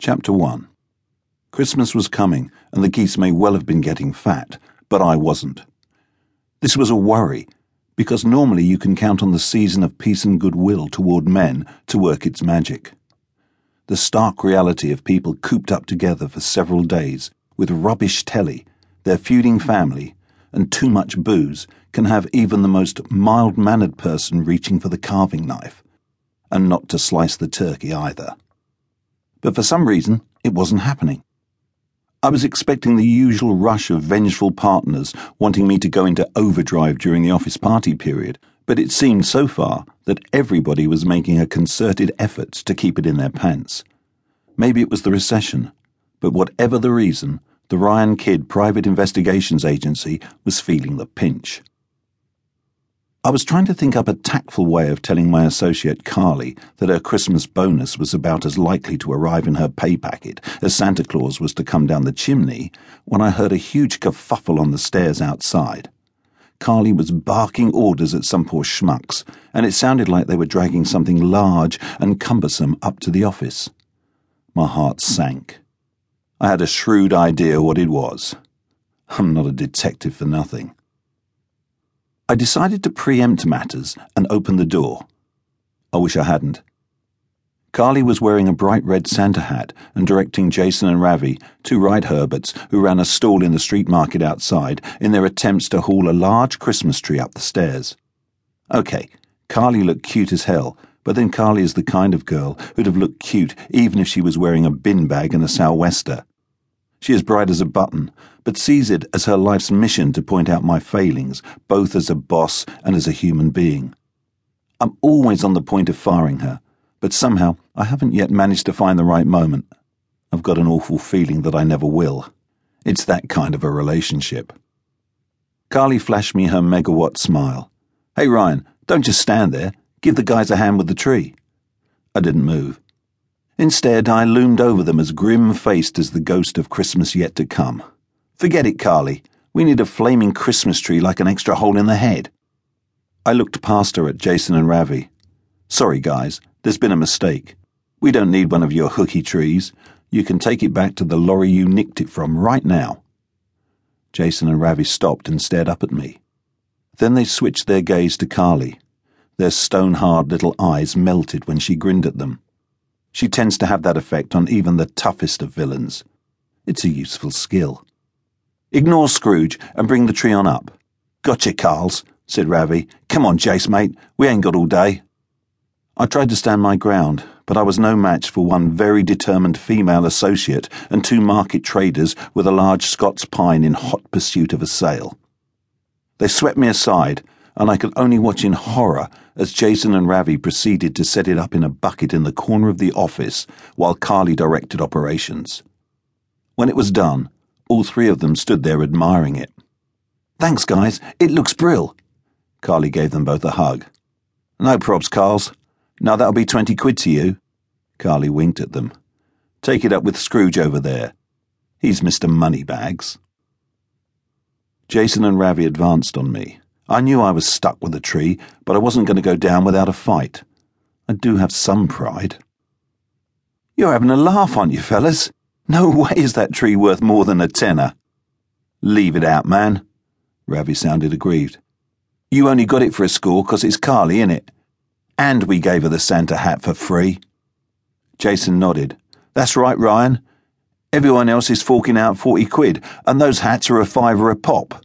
Chapter 1 Christmas was coming, and the geese may well have been getting fat, but I wasn't. This was a worry, because normally you can count on the season of peace and goodwill toward men to work its magic. The stark reality of people cooped up together for several days with rubbish telly, their feuding family, and too much booze can have even the most mild mannered person reaching for the carving knife, and not to slice the turkey either. But for some reason, it wasn't happening. I was expecting the usual rush of vengeful partners wanting me to go into overdrive during the office party period, but it seemed so far that everybody was making a concerted effort to keep it in their pants. Maybe it was the recession, but whatever the reason, the Ryan Kyd Private Investigations Agency was feeling the pinch. I was trying to think up a tactful way of telling my associate Carly that her Christmas bonus was about as likely to arrive in her pay packet as Santa Claus was to come down the chimney when I heard a huge kerfuffle on the stairs outside. Carly was barking orders at some poor schmucks, and it sounded like they were dragging something large and cumbersome up to the office. My heart sank. I had a shrewd idea what it was. I'm not a detective for nothing. I decided to preempt matters and open the door. I wish I hadn't. Carly was wearing a bright red Santa hat and directing Jason and Ravi, two ride Herberts who ran a stall in the street market outside, in their attempts to haul a large Christmas tree up the stairs. Okay, Carly looked cute as hell, but then Carly is the kind of girl who'd have looked cute even if she was wearing a bin bag and a sou'wester. She is bright as a button, but sees it as her life's mission to point out my failings, both as a boss and as a human being. I'm always on the point of firing her, but somehow I haven't yet managed to find the right moment. I've got an awful feeling that I never will. It's that kind of a relationship. Carly flashed me her megawatt smile. Hey, Ryan, don't just stand there. Give the guys a hand with the tree. I didn't move. Instead, I loomed over them as grim faced as the ghost of Christmas yet to come. Forget it, Carly. We need a flaming Christmas tree like an extra hole in the head. I looked past her at Jason and Ravi. Sorry, guys, there's been a mistake. We don't need one of your hooky trees. You can take it back to the lorry you nicked it from right now. Jason and Ravi stopped and stared up at me. Then they switched their gaze to Carly. Their stone hard little eyes melted when she grinned at them. She tends to have that effect on even the toughest of villains. It's a useful skill. Ignore Scrooge and bring the tree on up. Gotcha, Carls, said Ravi. Come on, Jace, mate. We ain't got all day. I tried to stand my ground, but I was no match for one very determined female associate and two market traders with a large Scots pine in hot pursuit of a sale. They swept me aside, and I could only watch in horror as Jason and Ravi proceeded to set it up in a bucket in the corner of the office while Carly directed operations. When it was done, all three of them stood there admiring it. Thanks, guys. It looks brill. Carly gave them both a hug. No probs, Carls. Now that'll be twenty quid to you. Carly winked at them. Take it up with Scrooge over there. He's Mr. Moneybags. Jason and Ravi advanced on me. I knew I was stuck with the tree, but I wasn't going to go down without a fight. I do have some pride. You're having a laugh, aren't you, fellas? No way is that tree worth more than a tenner. Leave it out, man. Ravi sounded aggrieved. You only got it for a score 'cause it's Carly, it? And we gave her the Santa hat for free. Jason nodded. That's right, Ryan. Everyone else is forking out forty quid, and those hats are a fiver a pop.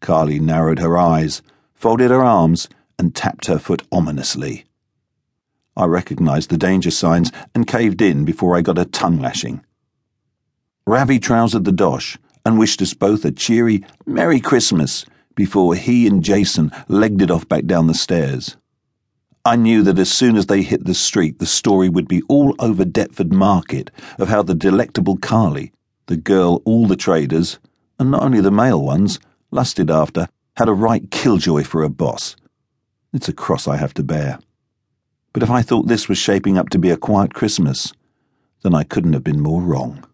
Carly narrowed her eyes, folded her arms, and tapped her foot ominously. I recognized the danger signs and caved in before I got a tongue lashing. Ravi trousered the dosh and wished us both a cheery Merry Christmas before he and Jason legged it off back down the stairs. I knew that as soon as they hit the street, the story would be all over Deptford Market of how the delectable Carly, the girl all the traders, and not only the male ones, lusted after, had a right killjoy for a boss. It's a cross I have to bear. But if I thought this was shaping up to be a quiet Christmas, then I couldn't have been more wrong.